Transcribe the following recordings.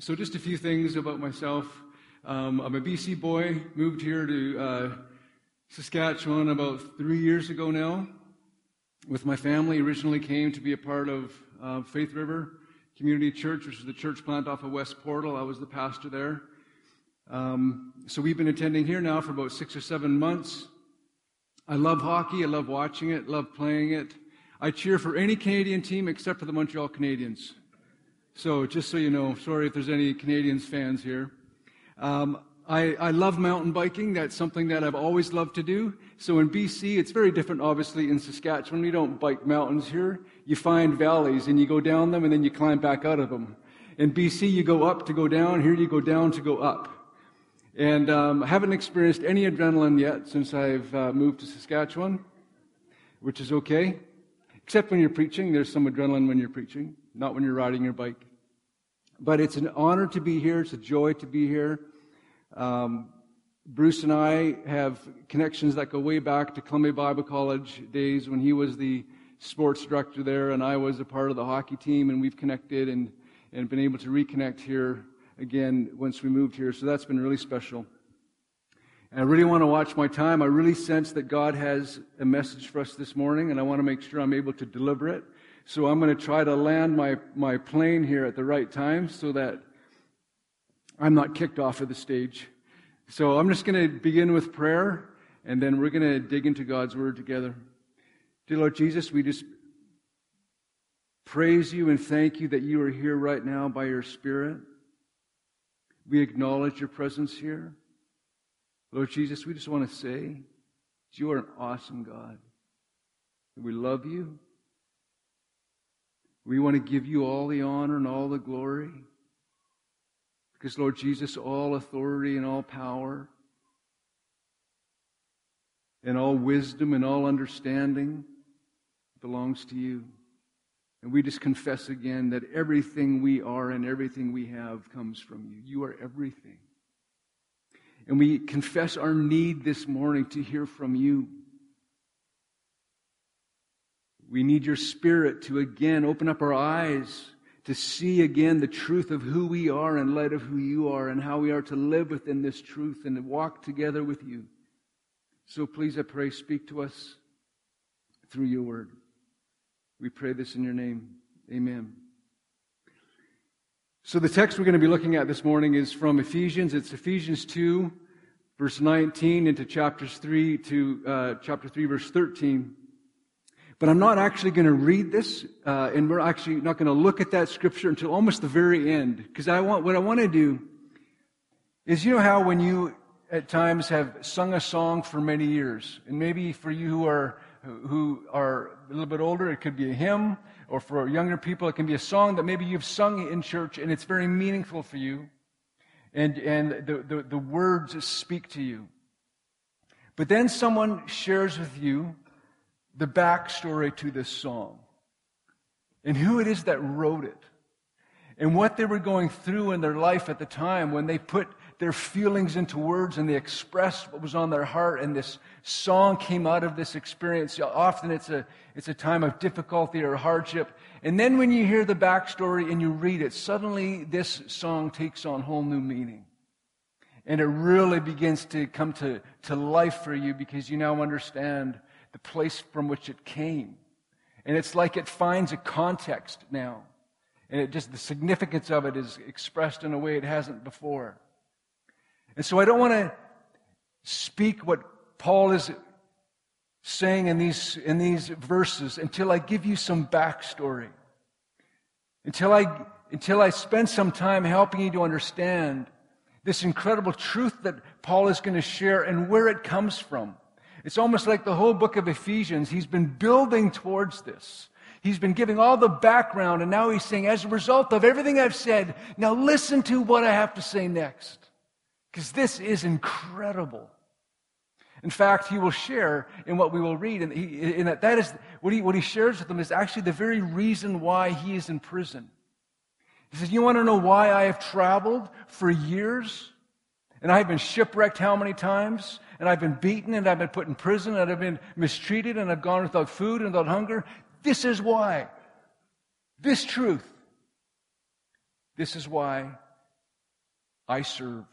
So, just a few things about myself. Um, I'm a BC boy, moved here to uh, Saskatchewan about three years ago now with my family. Originally came to be a part of uh, Faith River Community Church, which is the church plant off of West Portal. I was the pastor there. Um, so we've been attending here now for about six or seven months. I love hockey. I love watching it, love playing it. I cheer for any Canadian team except for the Montreal Canadiens. So, just so you know, sorry if there's any Canadiens fans here. Um, I, I, love mountain biking. That's something that I've always loved to do. So in BC, it's very different, obviously, in Saskatchewan. We don't bike mountains here. You find valleys and you go down them and then you climb back out of them. In BC, you go up to go down. Here, you go down to go up. And um, I haven't experienced any adrenaline yet since I've uh, moved to Saskatchewan, which is okay. Except when you're preaching, there's some adrenaline when you're preaching, not when you're riding your bike. But it's an honor to be here. It's a joy to be here. Um, Bruce and I have connections that go way back to Columbia Bible College days when he was the sports director there and I was a part of the hockey team, and we've connected and, and been able to reconnect here again once we moved here. So that's been really special. And I really want to watch my time. I really sense that God has a message for us this morning, and I want to make sure I'm able to deliver it. So I'm going to try to land my, my plane here at the right time so that I'm not kicked off of the stage. So I'm just going to begin with prayer, and then we're going to dig into God's Word together. Dear Lord Jesus, we just praise you and thank you that you are here right now by your Spirit. We acknowledge your presence here. Lord Jesus, we just want to say that you are an awesome God. We love you. We want to give you all the honor and all the glory. Because, Lord Jesus, all authority and all power and all wisdom and all understanding belongs to you. And we just confess again that everything we are and everything we have comes from you. You are everything. And we confess our need this morning to hear from you. We need your spirit to again open up our eyes to see again the truth of who we are in light of who you are and how we are to live within this truth and walk together with you. So please, I pray, speak to us through your word. We pray this in your name. Amen. So the text we're going to be looking at this morning is from Ephesians. It's Ephesians 2, verse 19 into chapters 3 to uh, chapter 3, verse 13. But I'm not actually going to read this, uh, and we're actually not going to look at that scripture until almost the very end. Because I want, what I want to do is, you know how when you at times have sung a song for many years, and maybe for you who are who are a little bit older, it could be a hymn, or for younger people, it can be a song that maybe you've sung in church and it's very meaningful for you, and and the, the, the words speak to you. But then someone shares with you the backstory to this song and who it is that wrote it and what they were going through in their life at the time when they put their feelings into words and they expressed what was on their heart. And this song came out of this experience. Often it's a it's a time of difficulty or hardship. And then when you hear the backstory and you read it suddenly this song takes on whole new meaning. And it really begins to come to, to life for you because you now understand the place from which it came. And it's like it finds a context now. And it just, the significance of it is expressed in a way it hasn't before. And so I don't want to speak what Paul is saying in these, in these verses until I give you some backstory. Until I, until I spend some time helping you to understand this incredible truth that Paul is going to share and where it comes from. It's almost like the whole book of Ephesians, he's been building towards this. He's been giving all the background, and now he's saying, as a result of everything I've said, now listen to what I have to say next. Because this is incredible. In fact, he will share in what we will read, and, he, in that, that is what he, what he shares with them is actually the very reason why he is in prison. He says, You want to know why I have traveled for years? And I've been shipwrecked how many times? And I've been beaten and I've been put in prison and I've been mistreated and I've gone without food and without hunger. This is why. This truth. This is why I serve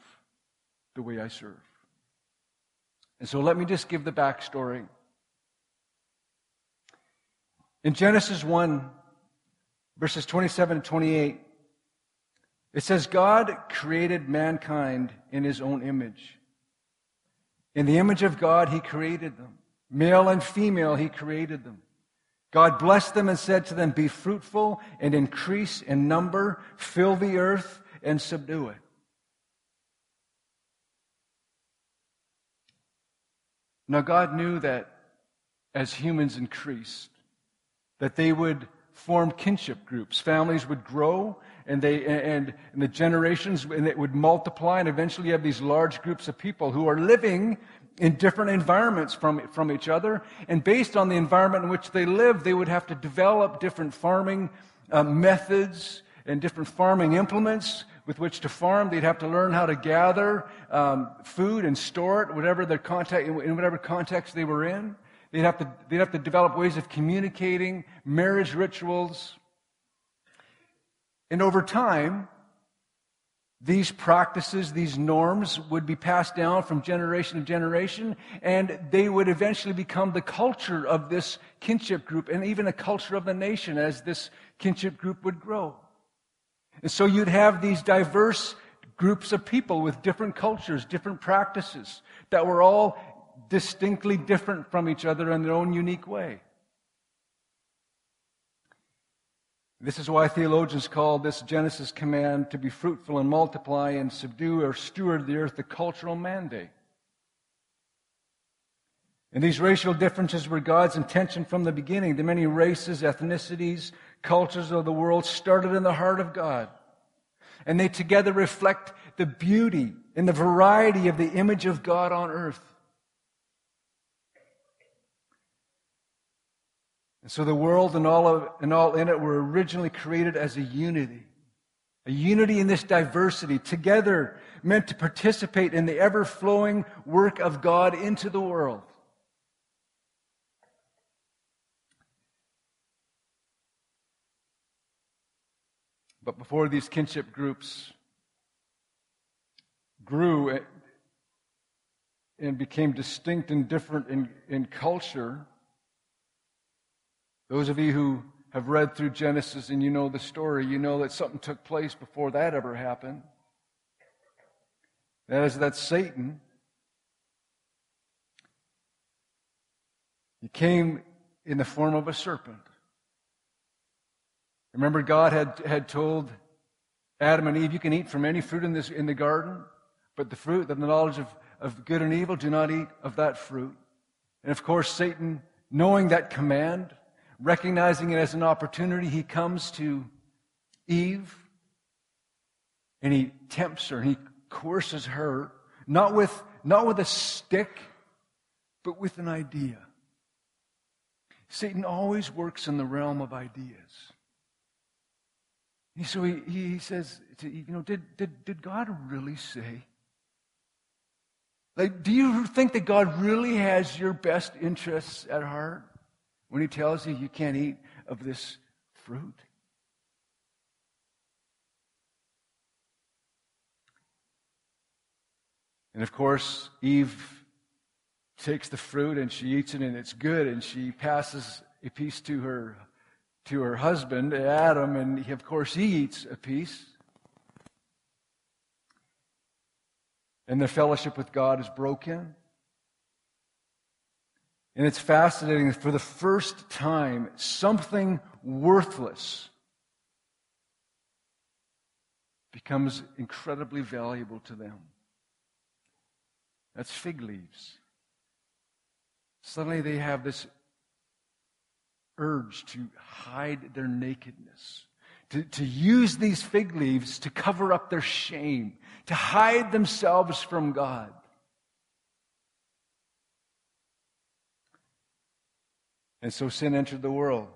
the way I serve. And so let me just give the backstory. In Genesis 1, verses 27 and 28, it says, God created mankind in his own image. In the image of God, he created them. Male and female, he created them. God blessed them and said to them, Be fruitful and increase in number, fill the earth and subdue it. Now, God knew that as humans increased, that they would form kinship groups. Families would grow, and they and, and the generations and it would multiply, and eventually you have these large groups of people who are living in different environments from, from each other. And based on the environment in which they live, they would have to develop different farming uh, methods and different farming implements with which to farm. They'd have to learn how to gather um, food and store it, whatever their context, in whatever context they were in. They'd have, to, they'd have to develop ways of communicating, marriage rituals. And over time, these practices, these norms would be passed down from generation to generation, and they would eventually become the culture of this kinship group and even a culture of the nation as this kinship group would grow. And so you'd have these diverse groups of people with different cultures, different practices that were all distinctly different from each other in their own unique way. This is why theologians call this Genesis command to be fruitful and multiply and subdue or steward the earth the cultural mandate. And these racial differences were God's intention from the beginning. The many races, ethnicities, cultures of the world started in the heart of God. And they together reflect the beauty and the variety of the image of God on earth. And so the world and all, of, and all in it were originally created as a unity. A unity in this diversity, together meant to participate in the ever flowing work of God into the world. But before these kinship groups grew and became distinct and different in, in culture, those of you who have read through Genesis and you know the story, you know that something took place before that ever happened. That is that Satan. He came in the form of a serpent. Remember, God had, had told Adam and Eve, You can eat from any fruit in, this, in the garden, but the fruit, that the knowledge of, of good and evil, do not eat of that fruit. And of course, Satan, knowing that command, recognizing it as an opportunity, he comes to Eve and he tempts her and he coerces her, not with, not with a stick, but with an idea. Satan always works in the realm of ideas. So he, he says, you know, did, did, did God really say? Like, do you think that God really has your best interests at heart? When he tells you you can't eat of this fruit? And of course, Eve takes the fruit and she eats it and it's good and she passes a piece to her to her husband Adam and he, of course he eats a piece. And the fellowship with God is broken. And it's fascinating for the first time, something worthless becomes incredibly valuable to them. That's fig leaves. Suddenly they have this urge to hide their nakedness, to, to use these fig leaves to cover up their shame, to hide themselves from God. And so sin entered the world.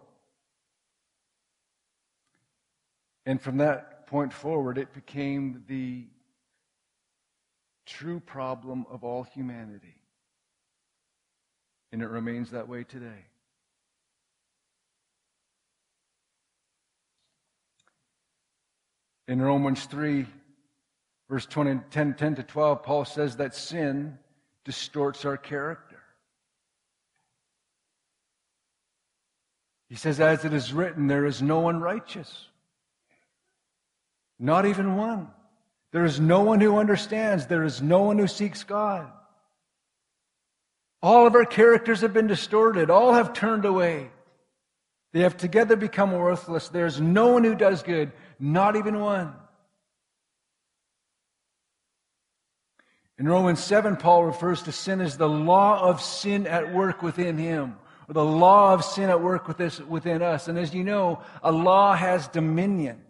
And from that point forward, it became the true problem of all humanity. And it remains that way today. In Romans 3, Verse 20, 10, 10 to 12, Paul says that sin distorts our character. He says, as it is written, there is no one righteous. Not even one. There is no one who understands. There is no one who seeks God. All of our characters have been distorted. All have turned away. They have together become worthless. There's no one who does good, not even one. In Romans 7, Paul refers to sin as the law of sin at work within him, the law of sin at work within us. And as you know, a law has dominion.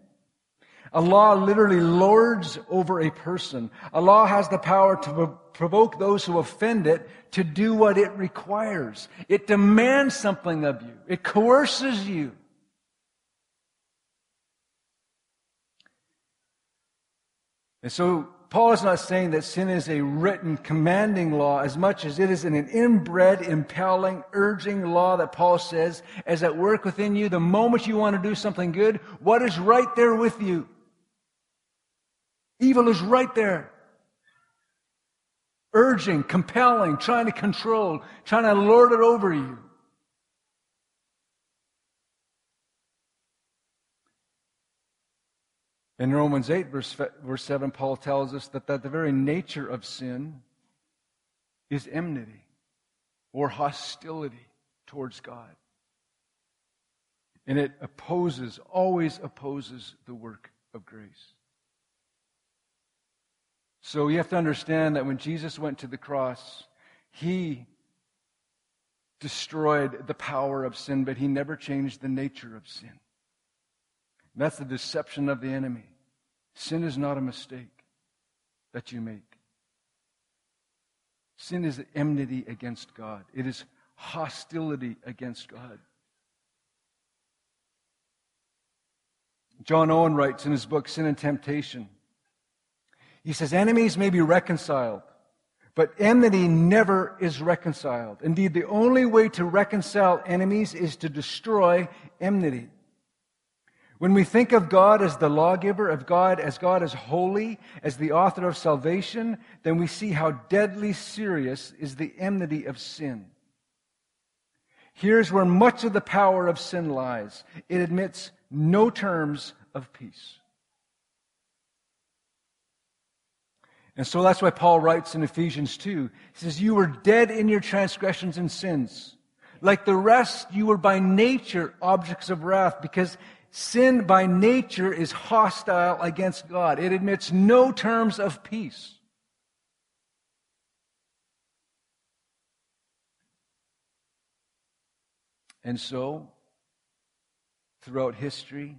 A law literally lords over a person. A law has the power to provoke those who offend it to do what it requires. It demands something of you. It coerces you. And so Paul is not saying that sin is a written commanding law as much as it is an inbred, impelling, urging law that Paul says is at work within you the moment you want to do something good. What is right there with you? Evil is right there. Urging, compelling, trying to control, trying to lord it over you. In Romans 8, verse, verse 7, Paul tells us that, that the very nature of sin is enmity or hostility towards God. And it opposes, always opposes the work of grace. So you have to understand that when Jesus went to the cross, he destroyed the power of sin, but he never changed the nature of sin. That's the deception of the enemy. Sin is not a mistake that you make. Sin is enmity against God. It is hostility against God. John Owen writes in his book, Sin and Temptation he says, enemies may be reconciled, but enmity never is reconciled. Indeed, the only way to reconcile enemies is to destroy enmity. When we think of God as the lawgiver, of God as God as holy, as the author of salvation, then we see how deadly serious is the enmity of sin. Here's where much of the power of sin lies. It admits no terms of peace. And so that's why Paul writes in Ephesians 2. He says, You were dead in your transgressions and sins. Like the rest, you were by nature objects of wrath because sin by nature is hostile against God. It admits no terms of peace. And so, throughout history,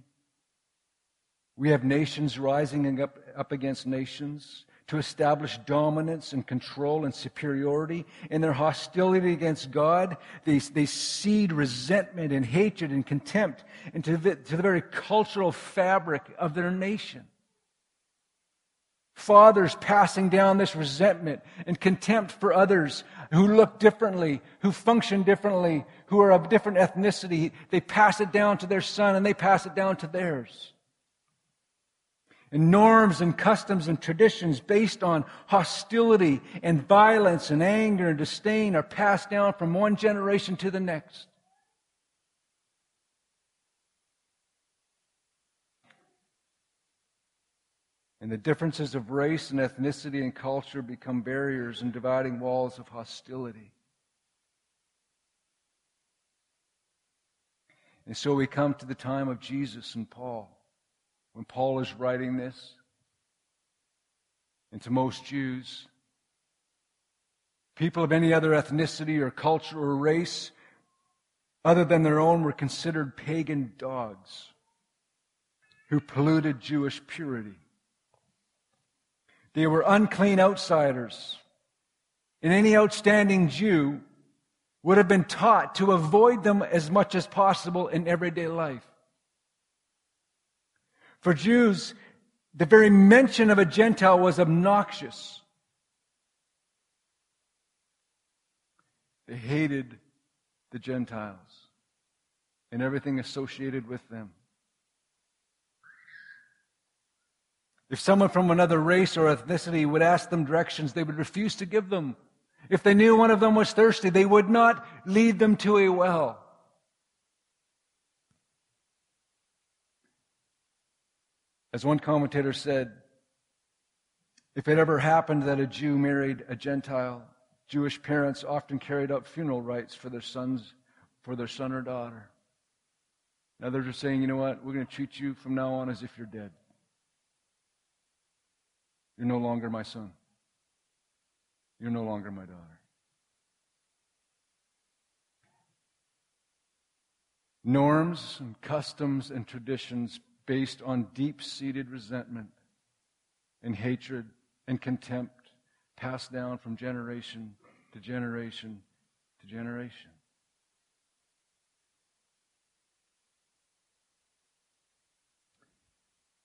we have nations rising up, up against nations to establish dominance and control and superiority. In their hostility against God, they, they seed resentment and hatred and contempt into the, to the very cultural fabric of their nation. Fathers passing down this resentment and contempt for others who look differently, who function differently, who are of different ethnicity. They pass it down to their son and they pass it down to theirs and norms and customs and traditions based on hostility and violence and anger and disdain are passed down from one generation to the next. And the differences of race and ethnicity and culture become barriers and dividing walls of hostility. And so we come to the time of Jesus and Paul when Paul is writing this. And to most Jews, people of any other ethnicity or culture or race other than their own were considered pagan dogs who polluted Jewish purity. They were unclean outsiders. And any outstanding Jew would have been taught to avoid them as much as possible in everyday life. For Jews, the very mention of a Gentile was obnoxious. They hated the Gentiles and everything associated with them. If someone from another race or ethnicity would ask them directions, they would refuse to give them. If they knew one of them was thirsty, they would not lead them to a well. As one commentator said, if it ever happened that a Jew married a Gentile, Jewish parents often carried out funeral rites for their sons, for their son or daughter. Others are just saying, you know what, we're going to treat you from now on as if you're dead. You're no longer my son. You're no longer my daughter. Norms and customs and traditions based on deep seated resentment and hatred and contempt passed down from generation to generation to generation.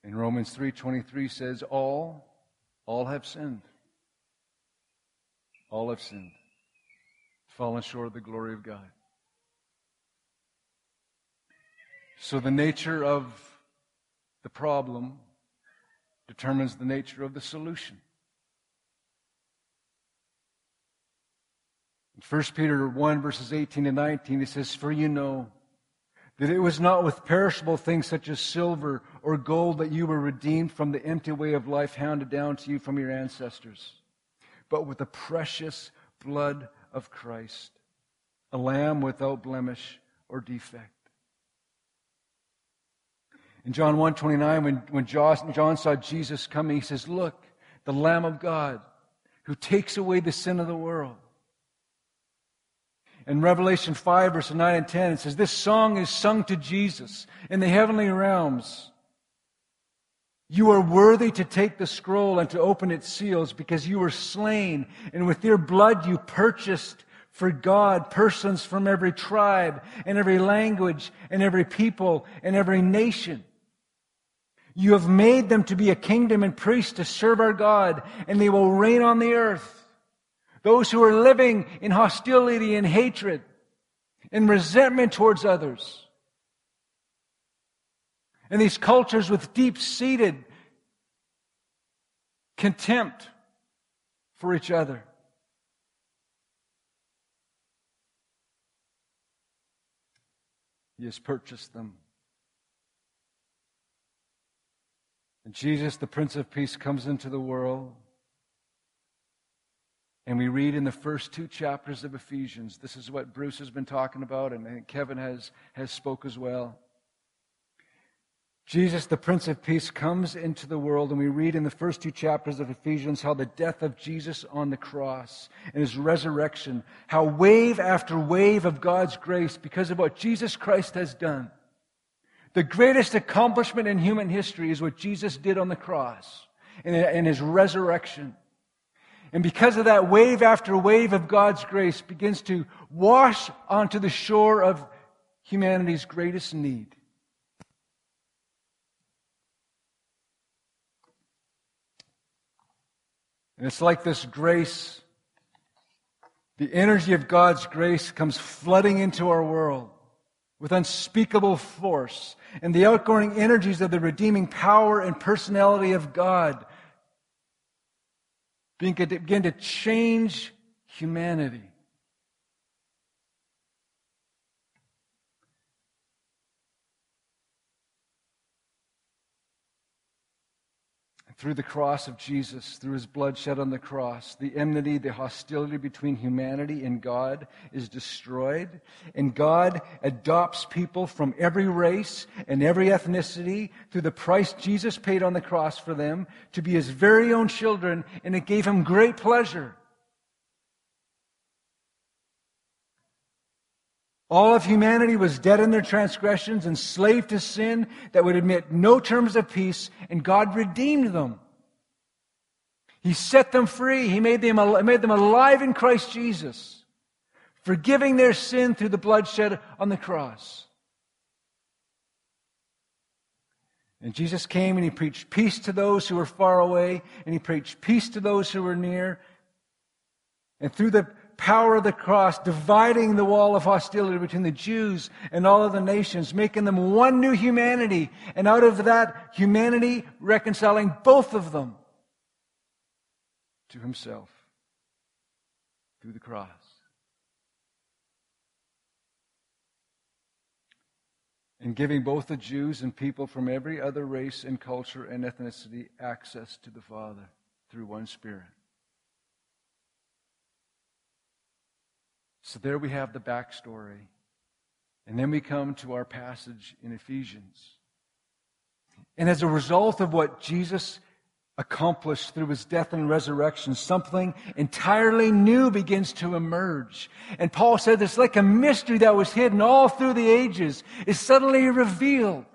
In Romans 3:23 says all all have sinned. All have sinned. Fallen short of the glory of God. So the nature of the problem determines the nature of the solution. In 1 Peter 1, verses 18 and 19, it says, For you know that it was not with perishable things such as silver or gold that you were redeemed from the empty way of life handed down to you from your ancestors, but with the precious blood of Christ, a lamb without blemish or defect. In John 1.29, when, when John saw Jesus coming, he says, Look, the Lamb of God who takes away the sin of the world. In Revelation 5, verse 9 and 10, it says, This song is sung to Jesus in the heavenly realms. You are worthy to take the scroll and to open its seals because you were slain, and with your blood you purchased for God persons from every tribe and every language and every people and every nation. You have made them to be a kingdom and priests to serve our God, and they will reign on the earth. Those who are living in hostility and hatred and resentment towards others. And these cultures with deep seated contempt for each other. He has purchased them. And Jesus, the Prince of Peace, comes into the world. And we read in the first two chapters of Ephesians, this is what Bruce has been talking about, and Kevin has, has spoke as well. Jesus, the Prince of Peace, comes into the world, and we read in the first two chapters of Ephesians how the death of Jesus on the cross and his resurrection, how wave after wave of God's grace, because of what Jesus Christ has done, the greatest accomplishment in human history is what Jesus did on the cross and his resurrection. And because of that, wave after wave of God's grace begins to wash onto the shore of humanity's greatest need. And it's like this grace, the energy of God's grace comes flooding into our world with unspeakable force, and the outgoing energies of the redeeming power and personality of God begin to change humanity. Through the cross of Jesus, through his blood shed on the cross, the enmity, the hostility between humanity and God is destroyed. And God adopts people from every race and every ethnicity through the price Jesus paid on the cross for them to be his very own children, and it gave him great pleasure. All of humanity was dead in their transgressions, enslaved to sin that would admit no terms of peace, and God redeemed them. He set them free. He made them, made them alive in Christ Jesus, forgiving their sin through the bloodshed on the cross. And Jesus came and he preached peace to those who were far away, and he preached peace to those who were near. And through the power of the cross, dividing the wall of hostility between the Jews and all of the nations, making them one new humanity, and out of that humanity, reconciling both of them to himself through the cross. And giving both the Jews and people from every other race and culture and ethnicity access to the Father through one Spirit. So there we have the backstory. And then we come to our passage in Ephesians. And as a result of what Jesus accomplished through his death and resurrection, something entirely new begins to emerge. And Paul said it's like a mystery that was hidden all through the ages is suddenly revealed.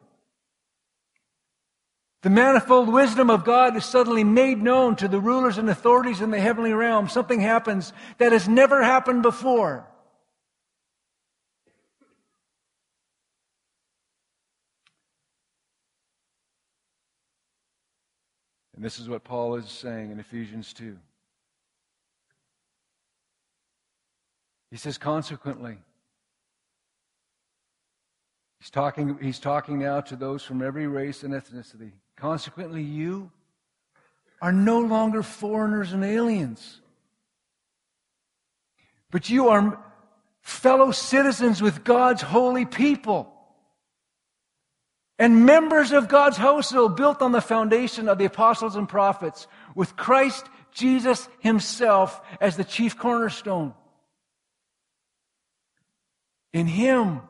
The manifold wisdom of God is suddenly made known to the rulers and authorities in the heavenly realm. Something happens that has never happened before. And this is what Paul is saying in Ephesians 2. He says, consequently, he's talking, he's talking now to those from every race and ethnicity. Consequently, you are no longer foreigners and aliens, but you are fellow citizens with God's holy people and members of God's household built on the foundation of the apostles and prophets with Christ Jesus himself as the chief cornerstone. In him,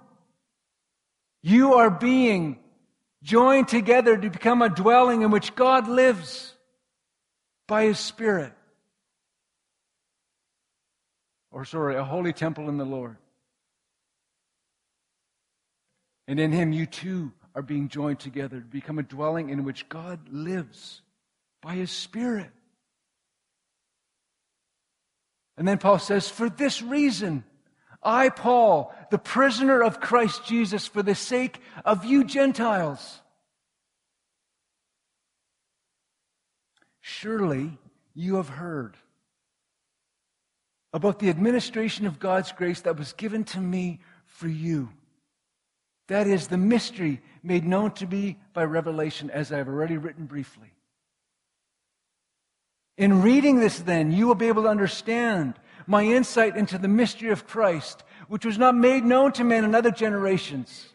you are being joined together to become a dwelling in which God lives by His Spirit. Or, sorry, a holy temple in the Lord. And in Him, you too are being joined together to become a dwelling in which God lives by His Spirit. And then Paul says, For this reason, I, Paul, the prisoner of Christ Jesus, for the sake of you Gentiles. Surely you have heard about the administration of God's grace that was given to me for you. That is the mystery made known to me by revelation, as I have already written briefly. In reading this, then, you will be able to understand my insight into the mystery of Christ, which was not made known to men in other generations,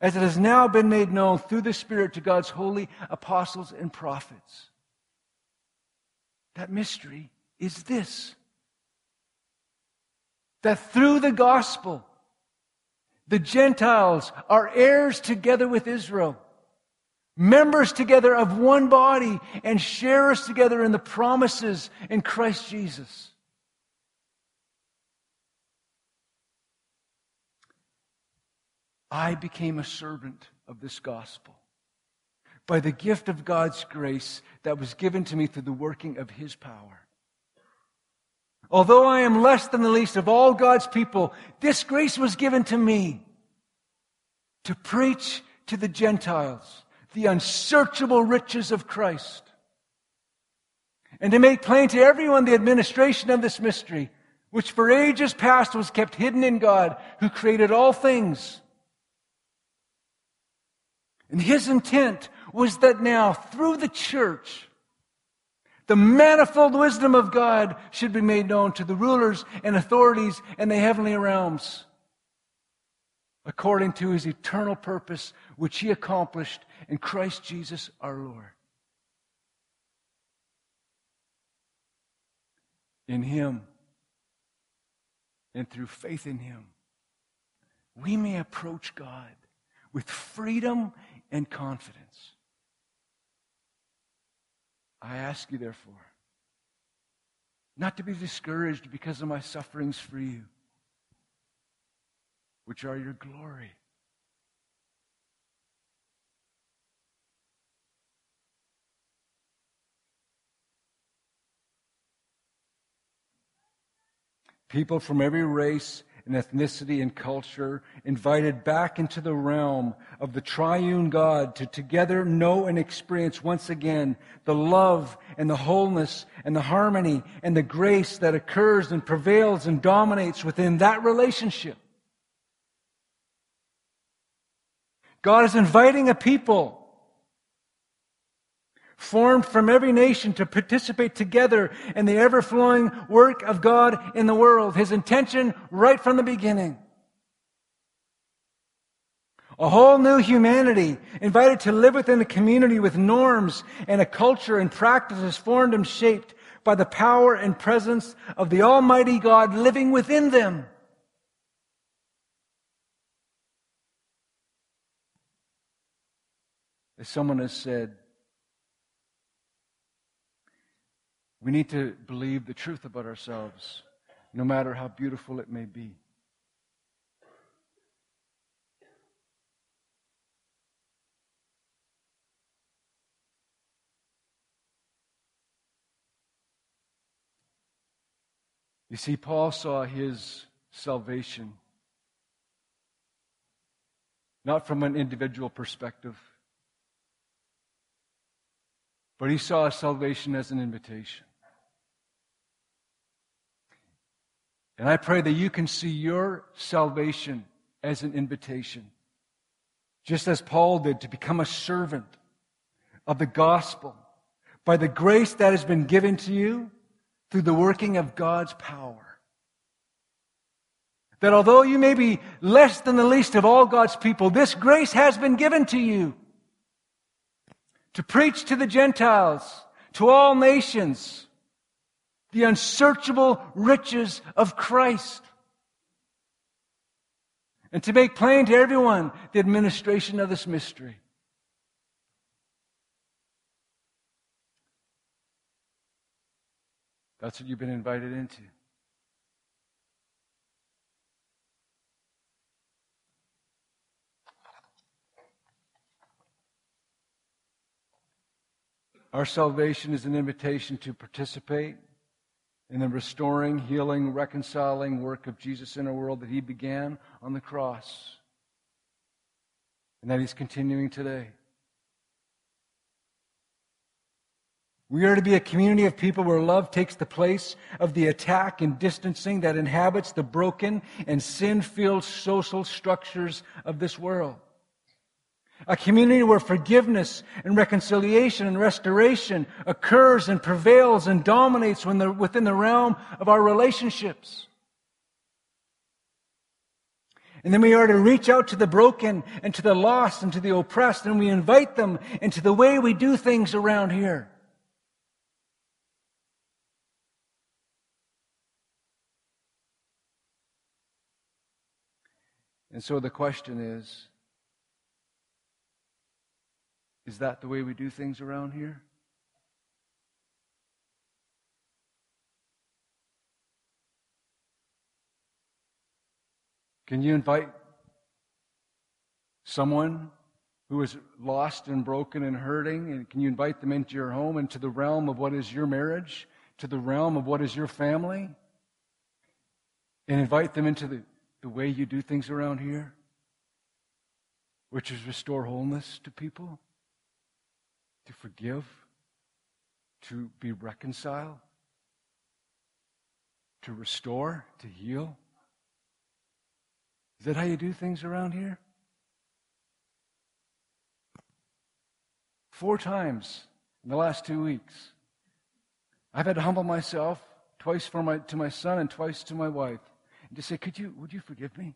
as it has now been made known through the Spirit to God's holy apostles and prophets. That mystery is this that through the gospel, the Gentiles are heirs together with Israel, members together of one body, and sharers together in the promises in Christ Jesus. I became a servant of this gospel by the gift of God's grace that was given to me through the working of His power. Although I am less than the least of all God's people, this grace was given to me to preach to the Gentiles the unsearchable riches of Christ and to make plain to everyone the administration of this mystery, which for ages past was kept hidden in God, who created all things. And his intent was that now, through the church, the manifold wisdom of God should be made known to the rulers and authorities in the heavenly realms, according to his eternal purpose, which he accomplished in Christ Jesus our Lord. In him and through faith in him, we may approach God with freedom and confidence. I ask you, therefore, not to be discouraged because of my sufferings for you, which are your glory. People from every race and ethnicity and culture, invited back into the realm of the triune God to together know and experience once again the love and the wholeness and the harmony and the grace that occurs and prevails and dominates within that relationship. God is inviting a people formed from every nation to participate together in the ever flowing work of God in the world. His intention right from the beginning. A whole new humanity invited to live within a community with norms and a culture and practices formed and shaped by the power and presence of the Almighty God living within them. As someone has said, We need to believe the truth about ourselves, no matter how beautiful it may be. You see, Paul saw his salvation not from an individual perspective, but he saw salvation as an invitation. And I pray that you can see your salvation as an invitation, just as Paul did, to become a servant of the gospel by the grace that has been given to you through the working of God's power. That although you may be less than the least of all God's people, this grace has been given to you to preach to the Gentiles, to all nations, the unsearchable riches of Christ. And to make plain to everyone the administration of this mystery. That's what you've been invited into. Our salvation is an invitation to participate in the restoring, healing, reconciling work of Jesus in our world that he began on the cross and that he's continuing today. We are to be a community of people where love takes the place of the attack and distancing that inhabits the broken and sin filled social structures of this world. A community where forgiveness and reconciliation and restoration occurs and prevails and dominates when the, within the realm of our relationships. And then we are to reach out to the broken and to the lost and to the oppressed, and we invite them into the way we do things around here. And so the question is is that the way we do things around here? Can you invite someone who is lost and broken and hurting, and can you invite them into your home, into the realm of what is your marriage, to the realm of what is your family, and invite them into the, the way you do things around here, which is restore wholeness to people? To forgive, to be reconciled, to restore, to heal? Is that how you do things around here? Four times in the last two weeks, I've had to humble myself twice for my, to my son and twice to my wife and just say, Could you, would you forgive me?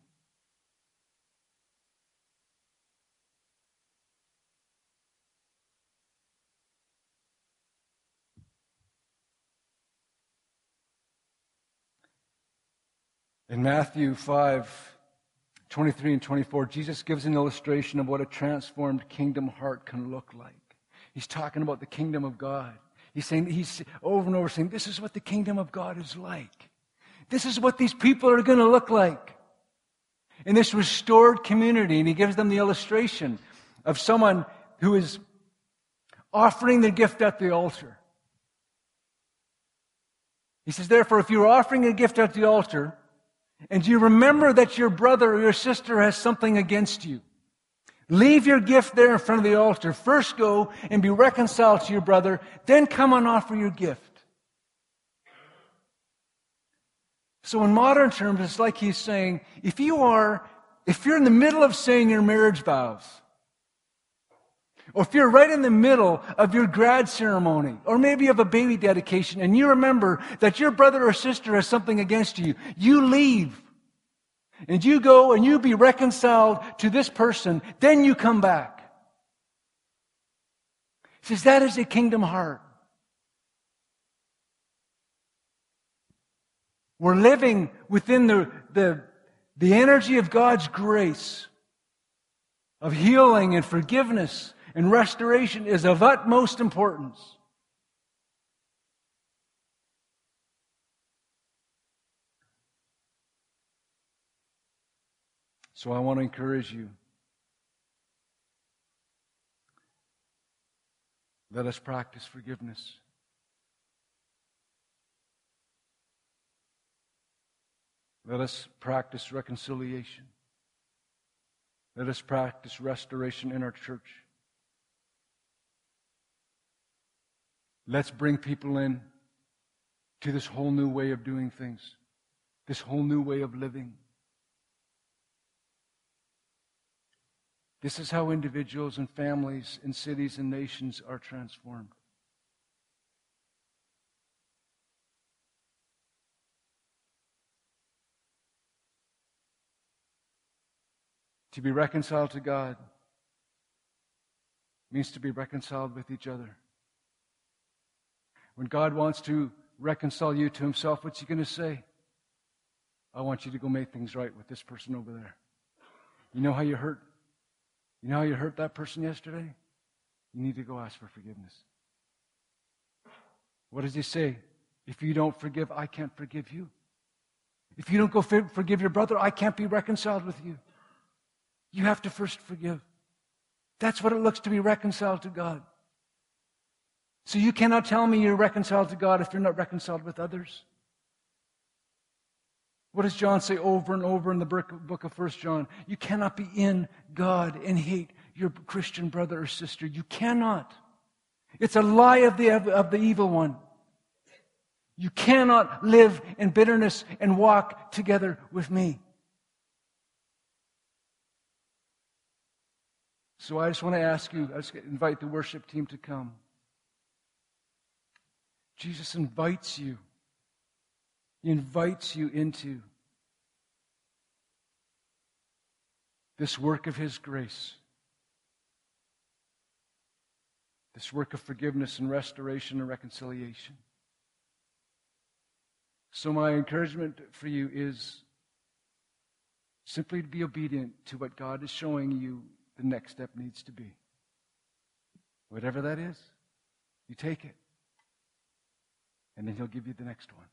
In Matthew 5, 23 and 24, Jesus gives an illustration of what a transformed kingdom heart can look like. He's talking about the kingdom of God. He's saying, he's over and over saying, this is what the kingdom of God is like. This is what these people are going to look like in this restored community. And he gives them the illustration of someone who is offering the gift at the altar. He says, therefore, if you're offering a gift at the altar, and you remember that your brother or your sister has something against you, leave your gift there in front of the altar. First go and be reconciled to your brother, then come and offer your gift. So in modern terms, it's like he's saying, if you are, if you're in the middle of saying your marriage vows, or if you're right in the middle of your grad ceremony, or maybe of a baby dedication, and you remember that your brother or sister has something against you, you leave. And you go and you be reconciled to this person, then you come back. He says that is a kingdom heart. We're living within the, the, the energy of God's grace, of healing and forgiveness and restoration is of utmost importance. So I want to encourage you. Let us practice forgiveness. Let us practice reconciliation. Let us practice restoration in our church. Let's bring people in to this whole new way of doing things, this whole new way of living. This is how individuals and families and cities and nations are transformed. To be reconciled to God means to be reconciled with each other. When God wants to reconcile you to himself, what's he going to say? I want you to go make things right with this person over there. You know how you hurt? You know how you hurt that person yesterday? You need to go ask for forgiveness. What does he say? If you don't forgive, I can't forgive you. If you don't go forgive your brother, I can't be reconciled with you. You have to first forgive. That's what it looks to be reconciled to God. So you cannot tell me you're reconciled to God if you're not reconciled with others. What does John say over and over in the book of First John? You cannot be in God and hate your Christian brother or sister. You cannot. It's a lie of the, of the evil one. You cannot live in bitterness and walk together with me. So I just want to ask you, I just invite the worship team to come. Jesus invites you. He invites you into this work of His grace, this work of forgiveness and restoration and reconciliation. So, my encouragement for you is simply to be obedient to what God is showing you the next step needs to be. Whatever that is, you take it and then he'll give you the next one.